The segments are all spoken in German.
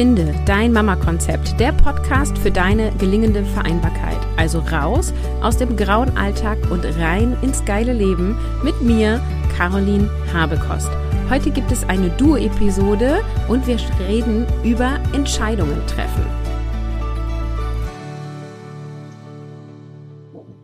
Finde dein Mama-Konzept, der Podcast für deine gelingende Vereinbarkeit. Also raus aus dem grauen Alltag und rein ins geile Leben mit mir, Caroline Habekost. Heute gibt es eine Duo-Episode und wir reden über Entscheidungen treffen.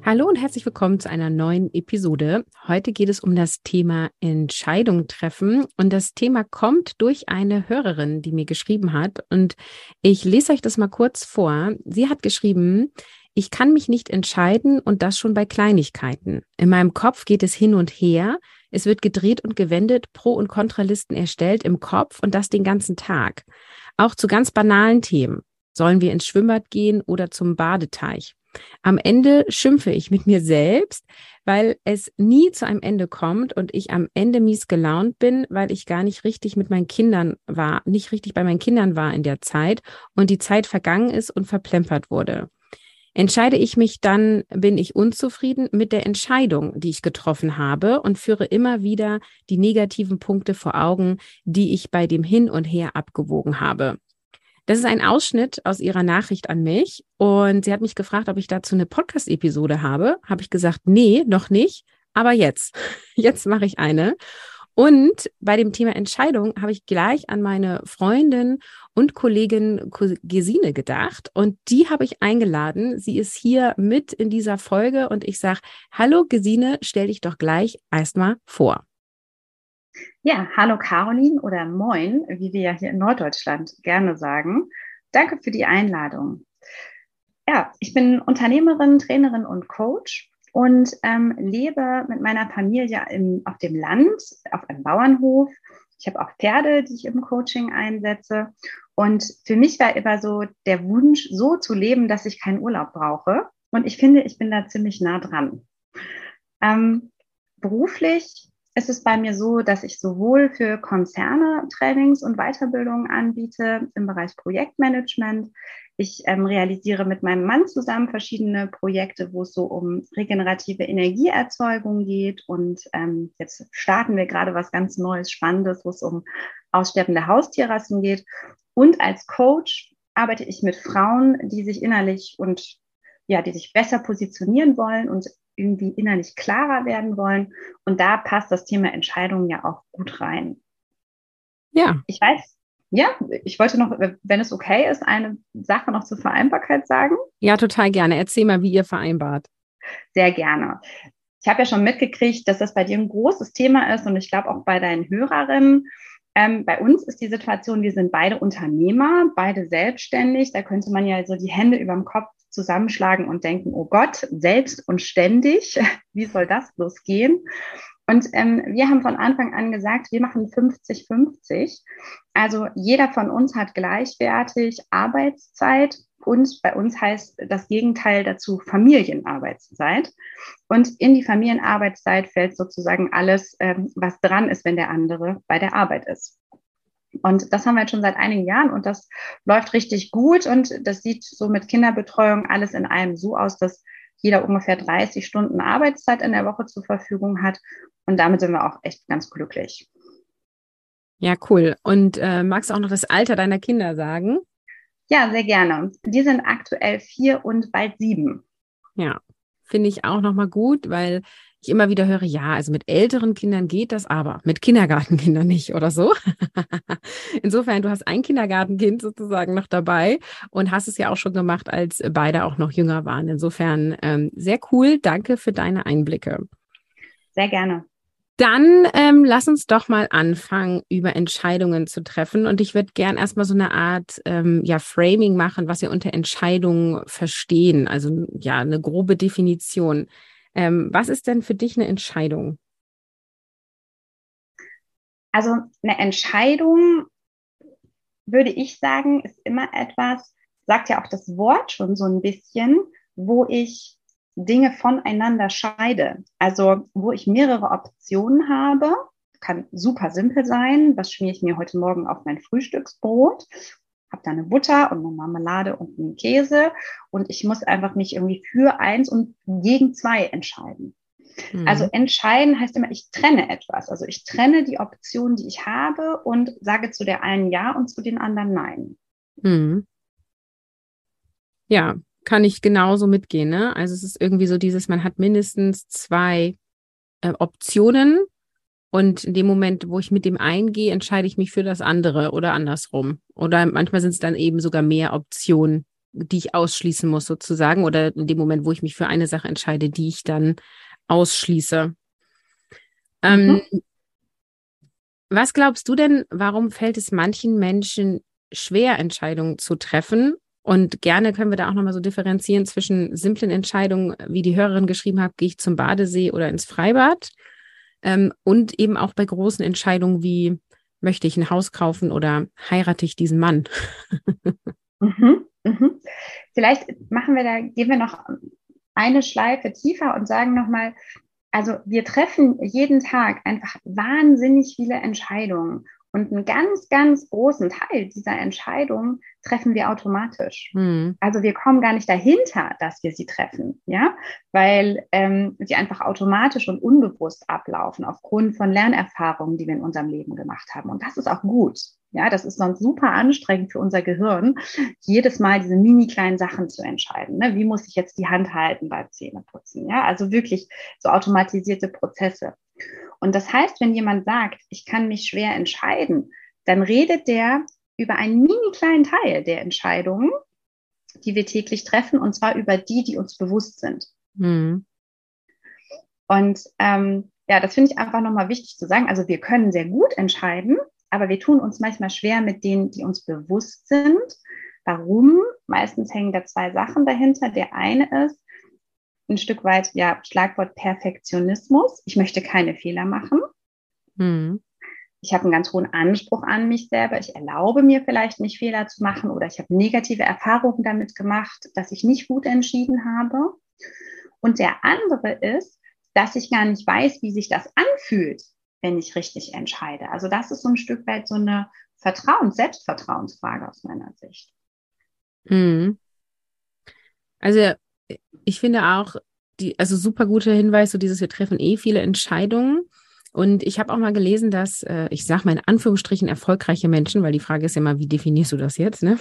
Hallo und herzlich willkommen zu einer neuen Episode. Heute geht es um das Thema Entscheidung treffen und das Thema kommt durch eine Hörerin, die mir geschrieben hat und ich lese euch das mal kurz vor. Sie hat geschrieben, ich kann mich nicht entscheiden und das schon bei Kleinigkeiten. In meinem Kopf geht es hin und her. Es wird gedreht und gewendet, Pro- und Kontralisten erstellt im Kopf und das den ganzen Tag. Auch zu ganz banalen Themen. Sollen wir ins Schwimmbad gehen oder zum Badeteich? Am Ende schimpfe ich mit mir selbst, weil es nie zu einem Ende kommt und ich am Ende mies gelaunt bin, weil ich gar nicht richtig mit meinen Kindern war, nicht richtig bei meinen Kindern war in der Zeit und die Zeit vergangen ist und verplempert wurde. Entscheide ich mich dann, bin ich unzufrieden mit der Entscheidung, die ich getroffen habe und führe immer wieder die negativen Punkte vor Augen, die ich bei dem Hin und Her abgewogen habe. Das ist ein Ausschnitt aus ihrer Nachricht an mich und sie hat mich gefragt, ob ich dazu eine Podcast-Episode habe. Habe ich gesagt, nee, noch nicht, aber jetzt. Jetzt mache ich eine. Und bei dem Thema Entscheidung habe ich gleich an meine Freundin und Kollegin Gesine gedacht und die habe ich eingeladen. Sie ist hier mit in dieser Folge und ich sage, hallo Gesine, stell dich doch gleich erstmal vor. Ja, hallo Caroline oder Moin, wie wir ja hier in Norddeutschland gerne sagen. Danke für die Einladung. Ja, ich bin Unternehmerin, Trainerin und Coach und ähm, lebe mit meiner Familie im, auf dem Land, auf einem Bauernhof. Ich habe auch Pferde, die ich im Coaching einsetze. Und für mich war immer so der Wunsch, so zu leben, dass ich keinen Urlaub brauche. Und ich finde, ich bin da ziemlich nah dran. Ähm, beruflich ist es bei mir so, dass ich sowohl für Konzerne Trainings und Weiterbildungen anbiete im Bereich Projektmanagement. Ich ähm, realisiere mit meinem Mann zusammen verschiedene Projekte, wo es so um regenerative Energieerzeugung geht. Und ähm, jetzt starten wir gerade was ganz Neues, Spannendes, wo es um aussterbende Haustierrassen geht. Und als Coach arbeite ich mit Frauen, die sich innerlich und ja, die sich besser positionieren wollen und irgendwie innerlich klarer werden wollen. Und da passt das Thema Entscheidungen ja auch gut rein. Ja. Ich weiß, ja, ich wollte noch, wenn es okay ist, eine Sache noch zur Vereinbarkeit sagen. Ja, total gerne. Erzähl mal, wie ihr vereinbart. Sehr gerne. Ich habe ja schon mitgekriegt, dass das bei dir ein großes Thema ist und ich glaube auch bei deinen Hörerinnen. Ähm, bei uns ist die Situation, wir sind beide Unternehmer, beide selbstständig. Da könnte man ja so die Hände über dem Kopf zusammenschlagen und denken, oh Gott, selbst und ständig, wie soll das bloß gehen? Und ähm, wir haben von Anfang an gesagt, wir machen 50-50. Also jeder von uns hat gleichwertig Arbeitszeit und bei uns heißt das Gegenteil dazu Familienarbeitszeit. Und in die Familienarbeitszeit fällt sozusagen alles, ähm, was dran ist, wenn der andere bei der Arbeit ist. Und das haben wir jetzt schon seit einigen Jahren und das läuft richtig gut und das sieht so mit Kinderbetreuung alles in einem so aus, dass jeder ungefähr 30 Stunden Arbeitszeit in der Woche zur Verfügung hat und damit sind wir auch echt ganz glücklich. Ja, cool. Und äh, magst du auch noch das Alter deiner Kinder sagen? Ja, sehr gerne. Die sind aktuell vier und bald sieben. Ja, finde ich auch nochmal gut, weil ich immer wieder höre, ja, also mit älteren Kindern geht das, aber mit Kindergartenkindern nicht oder so. Insofern, du hast ein Kindergartenkind sozusagen noch dabei und hast es ja auch schon gemacht, als beide auch noch jünger waren. Insofern ähm, sehr cool. Danke für deine Einblicke. Sehr gerne. Dann ähm, lass uns doch mal anfangen, über Entscheidungen zu treffen. Und ich würde gern erstmal so eine Art ähm, ja, Framing machen, was wir unter Entscheidungen verstehen. Also ja, eine grobe Definition. Ähm, was ist denn für dich eine Entscheidung? Also eine Entscheidung, würde ich sagen, ist immer etwas, sagt ja auch das Wort schon so ein bisschen, wo ich Dinge voneinander scheide. Also wo ich mehrere Optionen habe, kann super simpel sein. Was schmiere ich mir heute Morgen auf mein Frühstücksbrot? habe da eine Butter und eine Marmelade und einen Käse und ich muss einfach mich irgendwie für eins und gegen zwei entscheiden. Mhm. Also entscheiden heißt immer, ich trenne etwas. Also ich trenne die Option, die ich habe und sage zu der einen Ja und zu den anderen Nein. Mhm. Ja, kann ich genauso mitgehen. Ne? Also es ist irgendwie so dieses, man hat mindestens zwei äh, Optionen und in dem Moment, wo ich mit dem eingehe, entscheide ich mich für das andere oder andersrum. Oder manchmal sind es dann eben sogar mehr Optionen, die ich ausschließen muss sozusagen. Oder in dem Moment, wo ich mich für eine Sache entscheide, die ich dann ausschließe. Ähm, mhm. Ähm, was glaubst du denn, warum fällt es manchen Menschen schwer, Entscheidungen zu treffen? Und gerne können wir da auch nochmal so differenzieren zwischen simplen Entscheidungen, wie die Hörerin geschrieben hat, gehe ich zum Badesee oder ins Freibad? Ähm, und eben auch bei großen Entscheidungen wie, möchte ich ein Haus kaufen oder heirate ich diesen Mann? mhm, mhm. Vielleicht machen wir da, gehen wir noch eine Schleife tiefer und sagen nochmal, also wir treffen jeden Tag einfach wahnsinnig viele Entscheidungen. Und einen ganz, ganz großen Teil dieser Entscheidungen treffen wir automatisch. Mhm. Also wir kommen gar nicht dahinter, dass wir sie treffen, ja, weil ähm, sie einfach automatisch und unbewusst ablaufen aufgrund von Lernerfahrungen, die wir in unserem Leben gemacht haben. Und das ist auch gut. Ja, das ist sonst super anstrengend für unser Gehirn, jedes Mal diese mini kleinen Sachen zu entscheiden. Ne? Wie muss ich jetzt die Hand halten beim Zähneputzen? Ja, also wirklich so automatisierte Prozesse. Und das heißt, wenn jemand sagt, ich kann mich schwer entscheiden, dann redet der über einen mini kleinen Teil der Entscheidungen, die wir täglich treffen, und zwar über die, die uns bewusst sind. Mhm. Und ähm, ja, das finde ich einfach nochmal wichtig zu sagen. Also wir können sehr gut entscheiden, aber wir tun uns manchmal schwer mit denen, die uns bewusst sind. Warum? Meistens hängen da zwei Sachen dahinter. Der eine ist ein Stück weit, ja, Schlagwort Perfektionismus. Ich möchte keine Fehler machen. Mhm. Ich habe einen ganz hohen Anspruch an mich selber. Ich erlaube mir vielleicht nicht Fehler zu machen oder ich habe negative Erfahrungen damit gemacht, dass ich nicht gut entschieden habe. Und der andere ist, dass ich gar nicht weiß, wie sich das anfühlt, wenn ich richtig entscheide. Also das ist so ein Stück weit so eine Vertrauens-, Selbstvertrauensfrage aus meiner Sicht. Mhm. Also ich finde auch, die, also super guter Hinweis, so dieses, wir treffen eh viele Entscheidungen. Und ich habe auch mal gelesen, dass, äh, ich sage mal in Anführungsstrichen, erfolgreiche Menschen, weil die Frage ist ja immer, wie definierst du das jetzt, ne?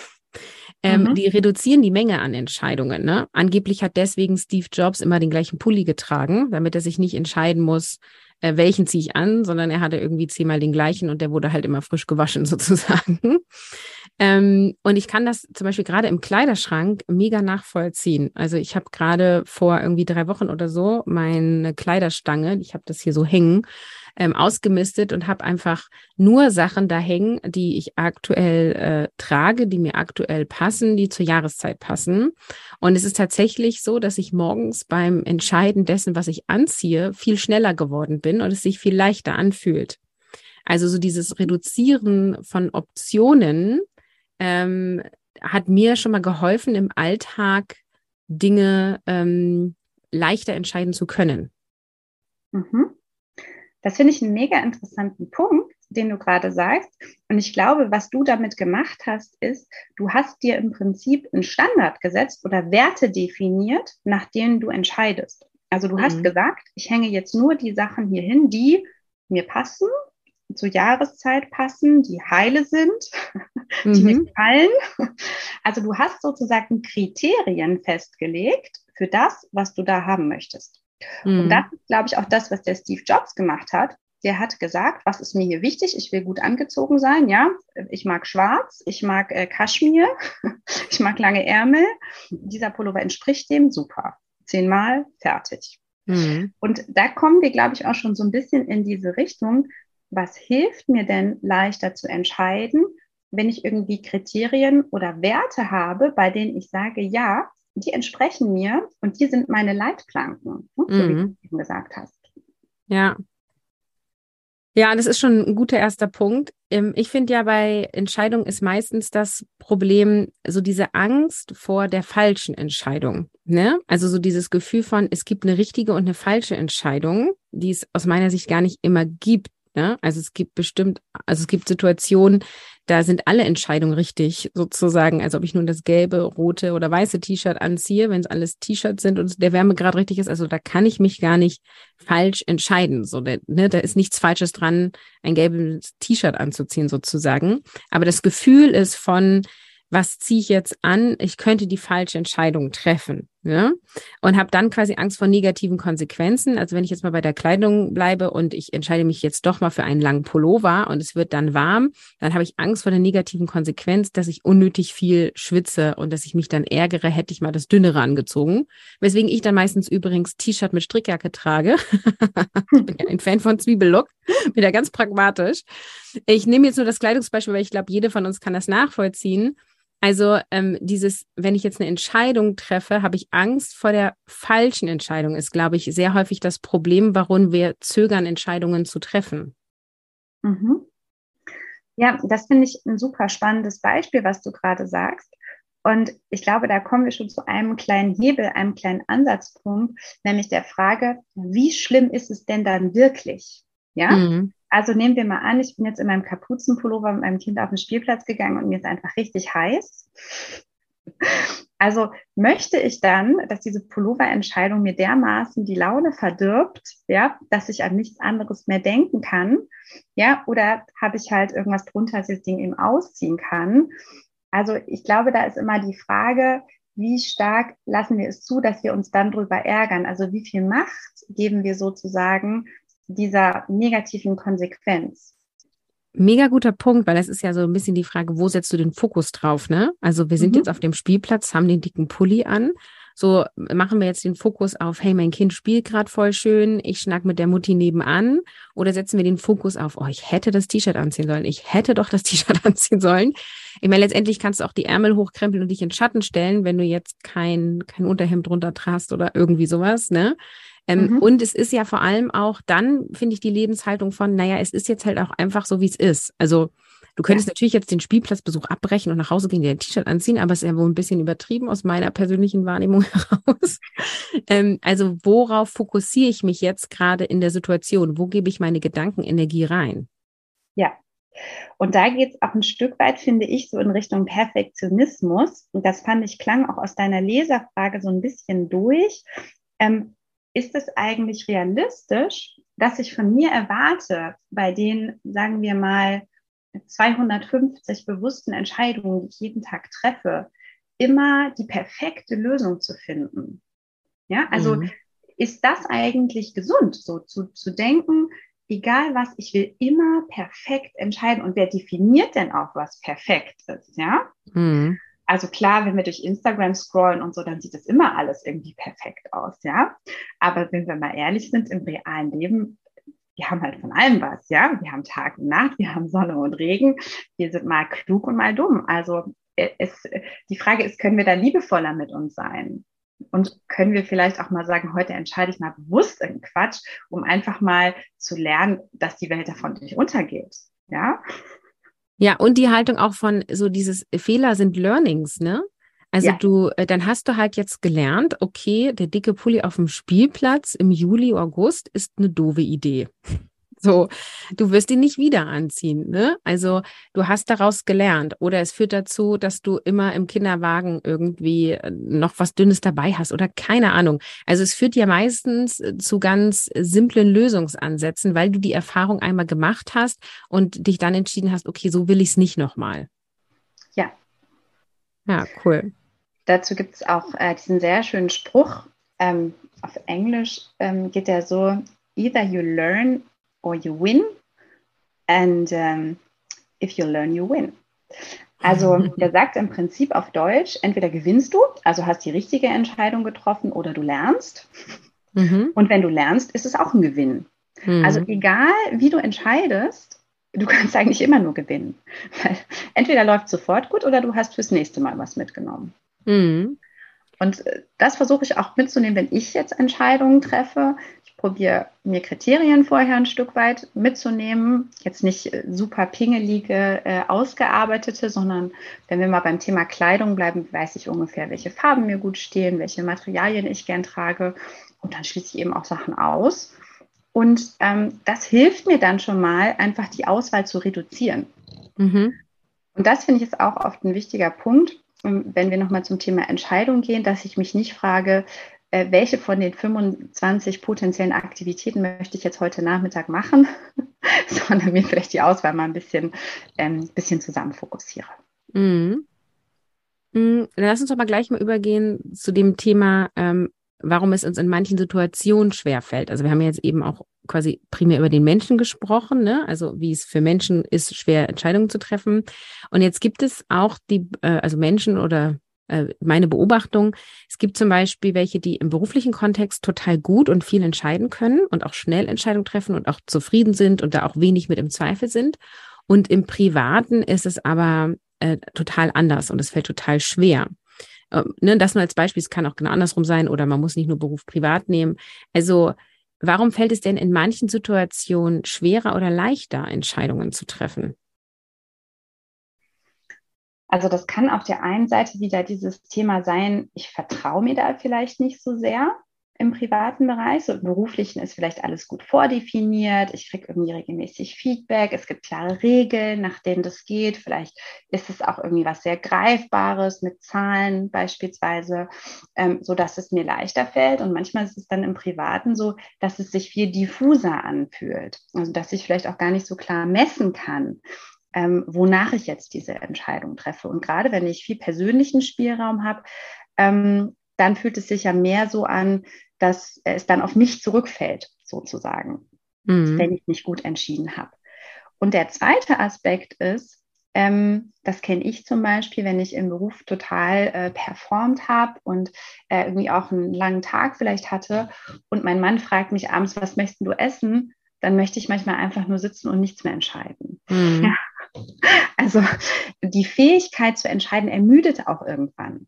Ähm, mhm. Die reduzieren die Menge an Entscheidungen. Ne? Angeblich hat deswegen Steve Jobs immer den gleichen Pulli getragen, damit er sich nicht entscheiden muss, äh, welchen ziehe ich an, sondern er hatte irgendwie zehnmal den gleichen und der wurde halt immer frisch gewaschen sozusagen. Ähm, und ich kann das zum Beispiel gerade im Kleiderschrank mega nachvollziehen. Also ich habe gerade vor irgendwie drei Wochen oder so meine Kleiderstange, ich habe das hier so hängen, ähm, ausgemistet und habe einfach nur Sachen da hängen, die ich aktuell äh, trage, die mir aktuell passen, die zur Jahreszeit passen. Und es ist tatsächlich so, dass ich morgens beim Entscheiden dessen, was ich anziehe, viel schneller geworden bin und es sich viel leichter anfühlt. Also so dieses Reduzieren von Optionen ähm, hat mir schon mal geholfen, im Alltag Dinge ähm, leichter entscheiden zu können. Mhm. Das finde ich einen mega interessanten Punkt, den du gerade sagst. Und ich glaube, was du damit gemacht hast, ist, du hast dir im Prinzip einen Standard gesetzt oder Werte definiert, nach denen du entscheidest. Also du mhm. hast gesagt, ich hänge jetzt nur die Sachen hier hin, die mir passen, zur Jahreszeit passen, die heile sind, die mhm. mir gefallen. Also du hast sozusagen Kriterien festgelegt für das, was du da haben möchtest. Mhm. Und das ist, glaube ich, auch das, was der Steve Jobs gemacht hat. Der hat gesagt, was ist mir hier wichtig? Ich will gut angezogen sein, ja. Ich mag schwarz, ich mag äh, Kaschmir, ich mag lange Ärmel. Dieser Pullover entspricht dem, super. Zehnmal, fertig. Mhm. Und da kommen wir, glaube ich, auch schon so ein bisschen in diese Richtung. Was hilft mir denn leichter zu entscheiden, wenn ich irgendwie Kriterien oder Werte habe, bei denen ich sage, ja, die entsprechen mir und die sind meine Leitplanken, ne? so mhm. wie du eben gesagt hast. Ja. Ja, das ist schon ein guter erster Punkt. Ähm, ich finde ja, bei Entscheidungen ist meistens das Problem so diese Angst vor der falschen Entscheidung. Ne? Also so dieses Gefühl von, es gibt eine richtige und eine falsche Entscheidung, die es aus meiner Sicht gar nicht immer gibt. Ne? Also es gibt bestimmt, also es gibt Situationen, da sind alle Entscheidungen richtig, sozusagen, als ob ich nun das gelbe, rote oder weiße T-Shirt anziehe, wenn es alles T-Shirts sind und der Wärmegrad richtig ist. Also da kann ich mich gar nicht falsch entscheiden. So, ne, da ist nichts Falsches dran, ein gelbes T-Shirt anzuziehen, sozusagen. Aber das Gefühl ist von, was ziehe ich jetzt an? Ich könnte die falsche Entscheidung treffen. Ja? Und habe dann quasi Angst vor negativen Konsequenzen. Also wenn ich jetzt mal bei der Kleidung bleibe und ich entscheide mich jetzt doch mal für einen langen Pullover und es wird dann warm, dann habe ich Angst vor der negativen Konsequenz, dass ich unnötig viel schwitze und dass ich mich dann ärgere, hätte ich mal das Dünnere angezogen. Weswegen ich dann meistens übrigens T-Shirt mit Strickjacke trage. ich bin ja ein Fan von Zwiebellook, bin ja ganz pragmatisch. Ich nehme jetzt nur das Kleidungsbeispiel, weil ich glaube, jede von uns kann das nachvollziehen. Also ähm, dieses, wenn ich jetzt eine Entscheidung treffe, habe ich Angst vor der falschen Entscheidung, ist, glaube ich, sehr häufig das Problem, warum wir zögern, Entscheidungen zu treffen. Mhm. Ja, das finde ich ein super spannendes Beispiel, was du gerade sagst. Und ich glaube, da kommen wir schon zu einem kleinen Hebel, einem kleinen Ansatzpunkt, nämlich der Frage, wie schlimm ist es denn dann wirklich? Ja, mhm. Also nehmen wir mal an, ich bin jetzt in meinem Kapuzenpullover mit meinem Kind auf den Spielplatz gegangen und mir ist einfach richtig heiß. Also möchte ich dann, dass diese Pulloverentscheidung mir dermaßen die Laune verdirbt, ja, dass ich an nichts anderes mehr denken kann, ja, oder habe ich halt irgendwas drunter, dass ich das Ding eben ausziehen kann. Also ich glaube, da ist immer die Frage, wie stark lassen wir es zu, dass wir uns dann drüber ärgern? Also wie viel Macht geben wir sozusagen dieser negativen Konsequenz. Mega guter Punkt, weil das ist ja so ein bisschen die Frage, wo setzt du den Fokus drauf, ne? Also wir sind mhm. jetzt auf dem Spielplatz, haben den dicken Pulli an. So machen wir jetzt den Fokus auf, hey, mein Kind spielt gerade voll schön, ich schnack mit der Mutti nebenan. Oder setzen wir den Fokus auf, oh, ich hätte das T-Shirt anziehen sollen, ich hätte doch das T-Shirt anziehen sollen. Ich meine, letztendlich kannst du auch die Ärmel hochkrempeln und dich in Schatten stellen, wenn du jetzt kein, kein Unterhemd drunter trast oder irgendwie sowas, ne? Ähm, mhm. Und es ist ja vor allem auch dann, finde ich, die Lebenshaltung von, naja, es ist jetzt halt auch einfach so, wie es ist. Also du könntest ja. natürlich jetzt den Spielplatzbesuch abbrechen und nach Hause gehen, dir ein T-Shirt anziehen, aber es ist ja wohl ein bisschen übertrieben aus meiner persönlichen Wahrnehmung heraus. ähm, also worauf fokussiere ich mich jetzt gerade in der Situation? Wo gebe ich meine Gedankenenergie rein? Ja, und da geht es auch ein Stück weit, finde ich, so in Richtung Perfektionismus. Und das fand ich klang auch aus deiner Leserfrage so ein bisschen durch. Ähm, ist es eigentlich realistisch, dass ich von mir erwarte, bei den, sagen wir mal, 250 bewussten Entscheidungen, die ich jeden Tag treffe, immer die perfekte Lösung zu finden? Ja, also mhm. ist das eigentlich gesund, so zu, zu denken, egal was, ich will immer perfekt entscheiden. Und wer definiert denn auch, was perfekt ist? Ja. Mhm. Also klar, wenn wir durch Instagram scrollen und so, dann sieht das immer alles irgendwie perfekt aus, ja. Aber wenn wir mal ehrlich sind, im realen Leben, wir haben halt von allem was, ja. Wir haben Tag und Nacht, wir haben Sonne und Regen, wir sind mal klug und mal dumm. Also äh, es, die Frage ist, können wir da liebevoller mit uns sein? Und können wir vielleicht auch mal sagen, heute entscheide ich mal bewusst einen Quatsch, um einfach mal zu lernen, dass die Welt davon nicht untergeht. Ja. Ja, und die Haltung auch von so dieses Fehler sind Learnings, ne? Also ja. du, äh, dann hast du halt jetzt gelernt, okay, der dicke Pulli auf dem Spielplatz im Juli, August ist eine doofe Idee. So, du wirst ihn nicht wieder anziehen, ne? Also du hast daraus gelernt oder es führt dazu, dass du immer im Kinderwagen irgendwie äh, noch was Dünnes dabei hast oder keine Ahnung. Also es führt ja meistens äh, zu ganz simplen Lösungsansätzen, weil du die Erfahrung einmal gemacht hast und dich dann entschieden hast, okay, so will ich es nicht nochmal. Ja. Ja, cool. Dazu gibt es auch äh, diesen sehr schönen Spruch. Ähm, auf Englisch ähm, geht der so, either you learn or you win. And um, if you learn, you win. Also der sagt im Prinzip auf Deutsch, entweder gewinnst du, also hast die richtige Entscheidung getroffen, oder du lernst. Mhm. Und wenn du lernst, ist es auch ein Gewinn. Mhm. Also egal, wie du entscheidest, du kannst eigentlich immer nur gewinnen. Weil entweder läuft sofort gut oder du hast fürs nächste Mal was mitgenommen. Mhm. Und äh, das versuche ich auch mitzunehmen, wenn ich jetzt Entscheidungen treffe probiere mir Kriterien vorher ein Stück weit mitzunehmen. Jetzt nicht äh, super pingelige, äh, ausgearbeitete, sondern wenn wir mal beim Thema Kleidung bleiben, weiß ich ungefähr, welche Farben mir gut stehen, welche Materialien ich gern trage. Und dann schließe ich eben auch Sachen aus. Und ähm, das hilft mir dann schon mal, einfach die Auswahl zu reduzieren. Mhm. Und das finde ich ist auch oft ein wichtiger Punkt, wenn wir nochmal zum Thema Entscheidung gehen, dass ich mich nicht frage, äh, welche von den 25 potenziellen Aktivitäten möchte ich jetzt heute Nachmittag machen, sondern mir vielleicht die Auswahl mal ein bisschen, ähm, bisschen zusammen fokussiere. Mhm. Mm, lass uns doch mal gleich mal übergehen zu dem Thema, ähm, warum es uns in manchen Situationen schwerfällt. Also wir haben jetzt eben auch quasi primär über den Menschen gesprochen, ne? also wie es für Menschen ist, schwer Entscheidungen zu treffen. Und jetzt gibt es auch die, äh, also Menschen oder äh, meine Beobachtung, es gibt zum Beispiel welche, die im beruflichen Kontext total gut und viel entscheiden können und auch schnell Entscheidungen treffen und auch zufrieden sind und da auch wenig mit im Zweifel sind. Und im Privaten ist es aber äh, total anders und es fällt total schwer. Ähm, ne, das nur als Beispiel, es kann auch genau andersrum sein oder man muss nicht nur Beruf privat nehmen. Also warum fällt es denn in manchen Situationen schwerer oder leichter, Entscheidungen zu treffen? Also das kann auf der einen Seite wieder dieses Thema sein, ich vertraue mir da vielleicht nicht so sehr im privaten Bereich. So im beruflichen ist vielleicht alles gut vordefiniert. Ich kriege irgendwie regelmäßig Feedback. Es gibt klare Regeln, nach denen das geht. Vielleicht ist es auch irgendwie was sehr Greifbares mit Zahlen beispielsweise, ähm, so dass es mir leichter fällt. Und manchmal ist es dann im Privaten so, dass es sich viel diffuser anfühlt. Also dass ich vielleicht auch gar nicht so klar messen kann. Ähm, wonach ich jetzt diese Entscheidung treffe. Und gerade wenn ich viel persönlichen Spielraum habe, ähm, dann fühlt es sich ja mehr so an, dass es dann auf mich zurückfällt, sozusagen, mhm. wenn ich mich gut entschieden habe. Und der zweite Aspekt ist, ähm, das kenne ich zum Beispiel, wenn ich im Beruf total äh, performt habe und äh, irgendwie auch einen langen Tag vielleicht hatte und mein Mann fragt mich abends, was möchtest du essen? Dann möchte ich manchmal einfach nur sitzen und nichts mehr entscheiden. Mhm. Ja. Also die Fähigkeit zu entscheiden ermüdet auch irgendwann.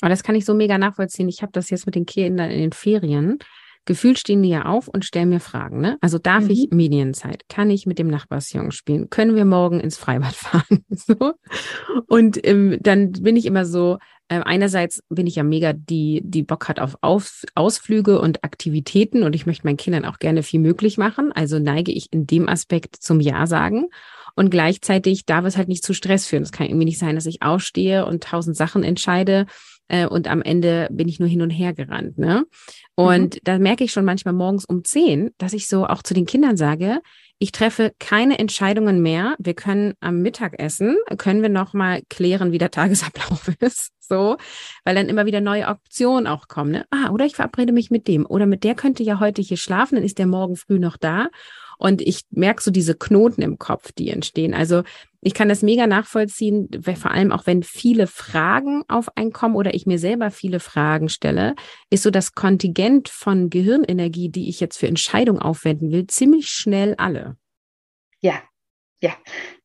Aber das kann ich so mega nachvollziehen. Ich habe das jetzt mit den Kindern in den Ferien. Gefühlt stehen die ja auf und stellen mir Fragen. Ne? Also darf mhm. ich Medienzeit? Kann ich mit dem Nachbarsjungen spielen? Können wir morgen ins Freibad fahren? so. Und ähm, dann bin ich immer so, äh, einerseits bin ich ja mega die, die Bock hat auf, auf Ausflüge und Aktivitäten und ich möchte meinen Kindern auch gerne viel möglich machen. Also neige ich in dem Aspekt zum Ja sagen. Und gleichzeitig darf es halt nicht zu Stress führen. Es kann irgendwie nicht sein, dass ich aufstehe und tausend Sachen entscheide äh, und am Ende bin ich nur hin und her gerannt. Ne? Und mhm. da merke ich schon manchmal morgens um zehn, dass ich so auch zu den Kindern sage, ich treffe keine Entscheidungen mehr. Wir können am Mittagessen, können wir nochmal klären, wie der Tagesablauf ist. So, weil dann immer wieder neue Optionen auch kommen. Ne? Ah, oder ich verabrede mich mit dem. Oder mit der könnte ja heute hier schlafen, dann ist der morgen früh noch da. Und ich merke so diese Knoten im Kopf, die entstehen. Also ich kann das mega nachvollziehen, vor allem auch wenn viele Fragen auf einen kommen oder ich mir selber viele Fragen stelle, ist so das Kontingent von Gehirnenergie, die ich jetzt für Entscheidungen aufwenden will, ziemlich schnell alle. Ja, ja,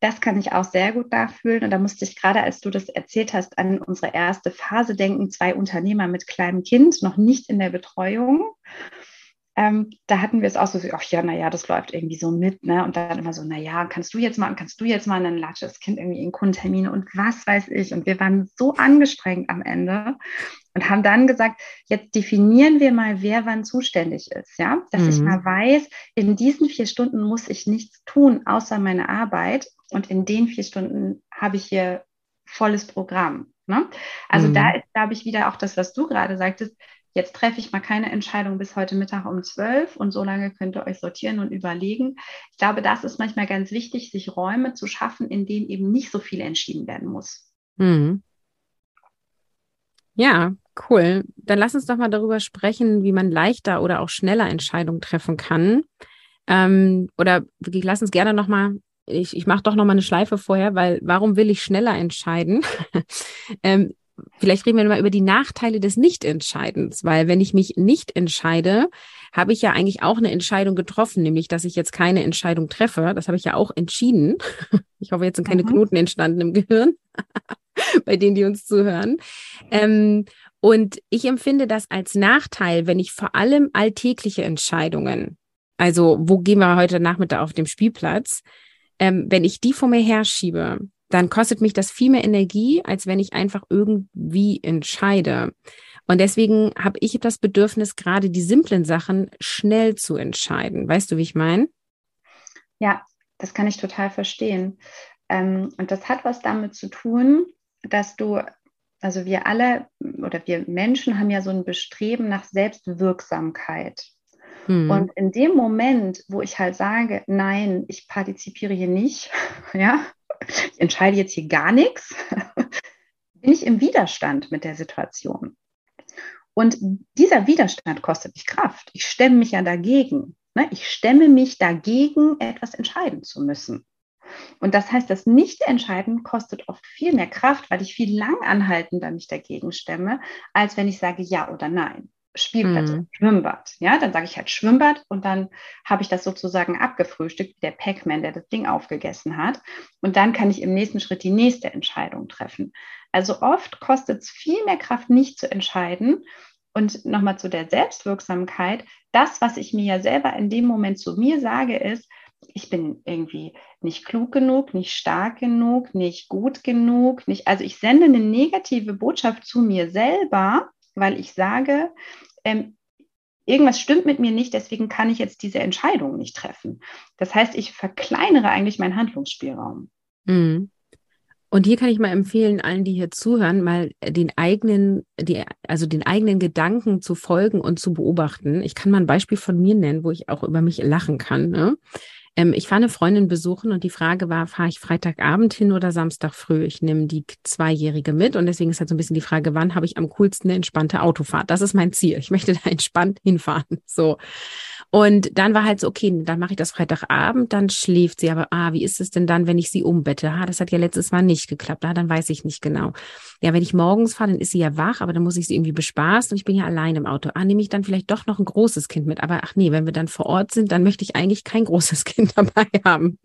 das kann ich auch sehr gut nachfühlen. Und da musste ich gerade, als du das erzählt hast, an unsere erste Phase denken. Zwei Unternehmer mit kleinem Kind, noch nicht in der Betreuung ähm, da hatten wir es auch so, ach ja, naja, das läuft irgendwie so mit, ne? Und dann immer so, naja, kannst du jetzt mal, kannst du jetzt mal, und dann latscht das Kind irgendwie in Kundentermine und was weiß ich. Und wir waren so angestrengt am Ende und haben dann gesagt, jetzt definieren wir mal, wer wann zuständig ist, ja? Dass mhm. ich mal weiß, in diesen vier Stunden muss ich nichts tun, außer meine Arbeit. Und in den vier Stunden habe ich hier volles Programm. Ne? Also mhm. da ist, glaube ich, wieder auch das, was du gerade sagtest, jetzt treffe ich mal keine Entscheidung bis heute Mittag um zwölf und so lange könnt ihr euch sortieren und überlegen. Ich glaube, das ist manchmal ganz wichtig, sich Räume zu schaffen, in denen eben nicht so viel entschieden werden muss. Mhm. Ja, cool. Dann lass uns doch mal darüber sprechen, wie man leichter oder auch schneller Entscheidungen treffen kann. Ähm, oder lass uns gerne noch mal ich, ich mache doch noch mal eine Schleife vorher, weil warum will ich schneller entscheiden? ähm, vielleicht reden wir mal über die Nachteile des Nichtentscheidens, weil wenn ich mich nicht entscheide, habe ich ja eigentlich auch eine Entscheidung getroffen, nämlich dass ich jetzt keine Entscheidung treffe. Das habe ich ja auch entschieden. Ich hoffe, jetzt sind keine mhm. Knoten entstanden im Gehirn bei denen, die uns zuhören. Ähm, und ich empfinde das als Nachteil, wenn ich vor allem alltägliche Entscheidungen, also wo gehen wir heute Nachmittag auf dem Spielplatz, ähm, wenn ich die vor mir herschiebe, dann kostet mich das viel mehr Energie, als wenn ich einfach irgendwie entscheide. Und deswegen habe ich das Bedürfnis, gerade die simplen Sachen schnell zu entscheiden. Weißt du, wie ich meine? Ja, das kann ich total verstehen. Ähm, und das hat was damit zu tun, dass du, also wir alle oder wir Menschen haben ja so ein Bestreben nach Selbstwirksamkeit. Hm. Und in dem Moment, wo ich halt sage, nein, ich partizipiere hier nicht, ja, ich entscheide jetzt hier gar nichts, bin ich im Widerstand mit der Situation. Und dieser Widerstand kostet mich Kraft. Ich stemme mich ja dagegen. Ne? Ich stemme mich dagegen, etwas entscheiden zu müssen. Und das heißt, das Nicht-Entscheiden kostet oft viel mehr Kraft, weil ich viel langanhaltender mich dagegen stemme, als wenn ich sage Ja oder Nein. Spielplätze, mhm. Schwimmbad. Ja, dann sage ich halt Schwimmbad und dann habe ich das sozusagen abgefrühstückt, wie der Pac-Man, der das Ding aufgegessen hat. Und dann kann ich im nächsten Schritt die nächste Entscheidung treffen. Also oft kostet es viel mehr Kraft, nicht zu entscheiden. Und nochmal zu der Selbstwirksamkeit. Das, was ich mir ja selber in dem Moment zu mir sage, ist, ich bin irgendwie nicht klug genug, nicht stark genug, nicht gut genug, nicht, also ich sende eine negative Botschaft zu mir selber, weil ich sage, ähm, irgendwas stimmt mit mir nicht, deswegen kann ich jetzt diese Entscheidung nicht treffen. Das heißt, ich verkleinere eigentlich meinen Handlungsspielraum. Mhm. Und hier kann ich mal empfehlen, allen, die hier zuhören, mal den eigenen, die, also den eigenen Gedanken zu folgen und zu beobachten. Ich kann mal ein Beispiel von mir nennen, wo ich auch über mich lachen kann. Ne? Ähm, ich fahre eine Freundin besuchen und die Frage war, fahre ich Freitagabend hin oder Samstag früh? Ich nehme die Zweijährige mit und deswegen ist halt so ein bisschen die Frage, wann habe ich am coolsten eine entspannte Autofahrt? Das ist mein Ziel. Ich möchte da entspannt hinfahren. So. Und dann war halt so, okay, dann mache ich das Freitagabend, dann schläft sie. Aber ah, wie ist es denn dann, wenn ich sie umbette? Ah, das hat ja letztes Mal nicht geklappt. Ah, dann weiß ich nicht genau. Ja, wenn ich morgens fahre, dann ist sie ja wach, aber dann muss ich sie irgendwie bespaßen und ich bin ja allein im Auto. Ah, nehme ich dann vielleicht doch noch ein großes Kind mit. Aber ach nee, wenn wir dann vor Ort sind, dann möchte ich eigentlich kein großes Kind dabei haben.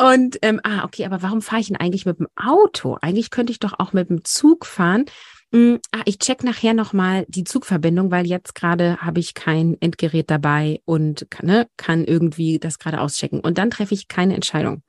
Und ähm, ah, okay, aber warum fahre ich denn eigentlich mit dem Auto? Eigentlich könnte ich doch auch mit dem Zug fahren. Hm, ah, ich check nachher nochmal die Zugverbindung, weil jetzt gerade habe ich kein Endgerät dabei und kann, ne, kann irgendwie das gerade auschecken. Und dann treffe ich keine Entscheidung.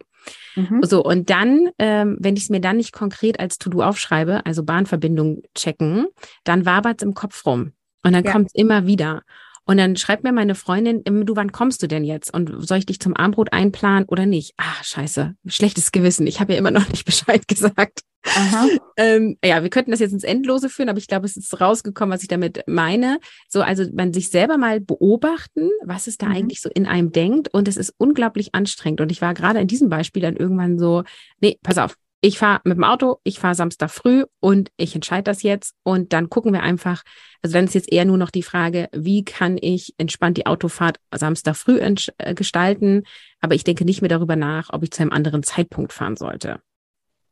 Mhm. So, und dann, ähm, wenn ich es mir dann nicht konkret als To-Do aufschreibe, also Bahnverbindung checken, dann wabert es im Kopf rum. Und dann ja. kommt es immer wieder. Und dann schreibt mir meine Freundin, du, wann kommst du denn jetzt? Und soll ich dich zum Armbrot einplanen oder nicht? Ah, scheiße, schlechtes Gewissen. Ich habe ja immer noch nicht Bescheid gesagt. Aha. ähm, ja, wir könnten das jetzt ins Endlose führen, aber ich glaube, es ist rausgekommen, was ich damit meine. So, also man sich selber mal beobachten, was es da mhm. eigentlich so in einem denkt. Und es ist unglaublich anstrengend. Und ich war gerade in diesem Beispiel dann irgendwann so, nee, pass auf, ich fahre mit dem Auto, ich fahre Samstag früh und ich entscheide das jetzt und dann gucken wir einfach, also dann ist jetzt eher nur noch die Frage, wie kann ich entspannt die Autofahrt Samstag früh äh, gestalten, aber ich denke nicht mehr darüber nach, ob ich zu einem anderen Zeitpunkt fahren sollte.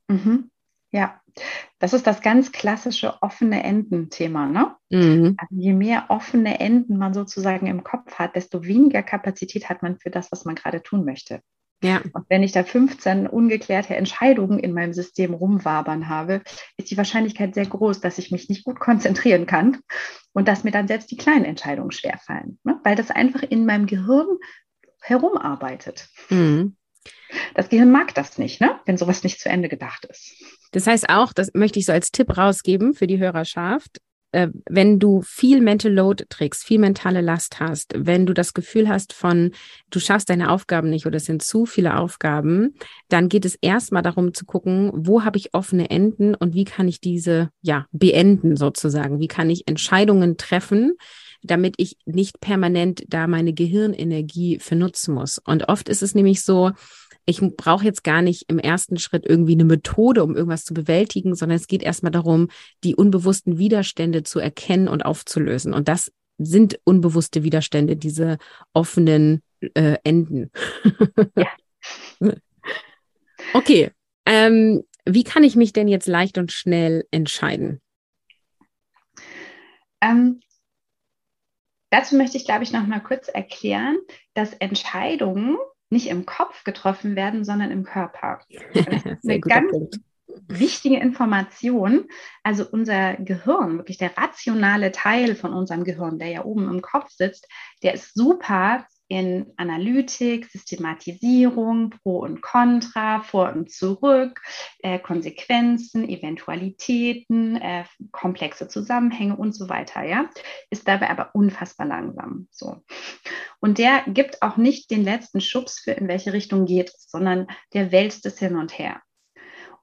Mhm. Ja, das ist das ganz klassische offene Enden-Thema. Ne? Mhm. Also je mehr offene Enden man sozusagen im Kopf hat, desto weniger Kapazität hat man für das, was man gerade tun möchte. Ja. Und wenn ich da 15 ungeklärte Entscheidungen in meinem System rumwabern habe, ist die Wahrscheinlichkeit sehr groß, dass ich mich nicht gut konzentrieren kann und dass mir dann selbst die kleinen Entscheidungen schwerfallen, ne? weil das einfach in meinem Gehirn herumarbeitet. Mhm. Das Gehirn mag das nicht, ne? wenn sowas nicht zu Ende gedacht ist. Das heißt auch, das möchte ich so als Tipp rausgeben für die Hörerschaft, äh, wenn du viel Mental Load trägst, viel mentale Last hast, wenn du das Gefühl hast von, du schaffst deine Aufgaben nicht oder es sind zu viele Aufgaben, dann geht es erstmal darum zu gucken, wo habe ich offene Enden und wie kann ich diese, ja, beenden sozusagen? Wie kann ich Entscheidungen treffen? damit ich nicht permanent da meine Gehirnenergie für nutzen muss. Und oft ist es nämlich so, ich brauche jetzt gar nicht im ersten Schritt irgendwie eine Methode, um irgendwas zu bewältigen, sondern es geht erstmal darum, die unbewussten Widerstände zu erkennen und aufzulösen. Und das sind unbewusste Widerstände, diese offenen äh, Enden. Ja. okay. Ähm, wie kann ich mich denn jetzt leicht und schnell entscheiden? Ähm, dazu möchte ich, glaube ich, noch mal kurz erklären, dass Entscheidungen nicht im Kopf getroffen werden, sondern im Körper. Das ist eine ganz Punkt. wichtige Information. Also unser Gehirn, wirklich der rationale Teil von unserem Gehirn, der ja oben im Kopf sitzt, der ist super in Analytik, Systematisierung, Pro und Contra, Vor und Zurück, äh, Konsequenzen, Eventualitäten, äh, komplexe Zusammenhänge und so weiter, ja, ist dabei aber unfassbar langsam. So. Und der gibt auch nicht den letzten Schubs für in welche Richtung geht es, sondern der wälzt es hin und her.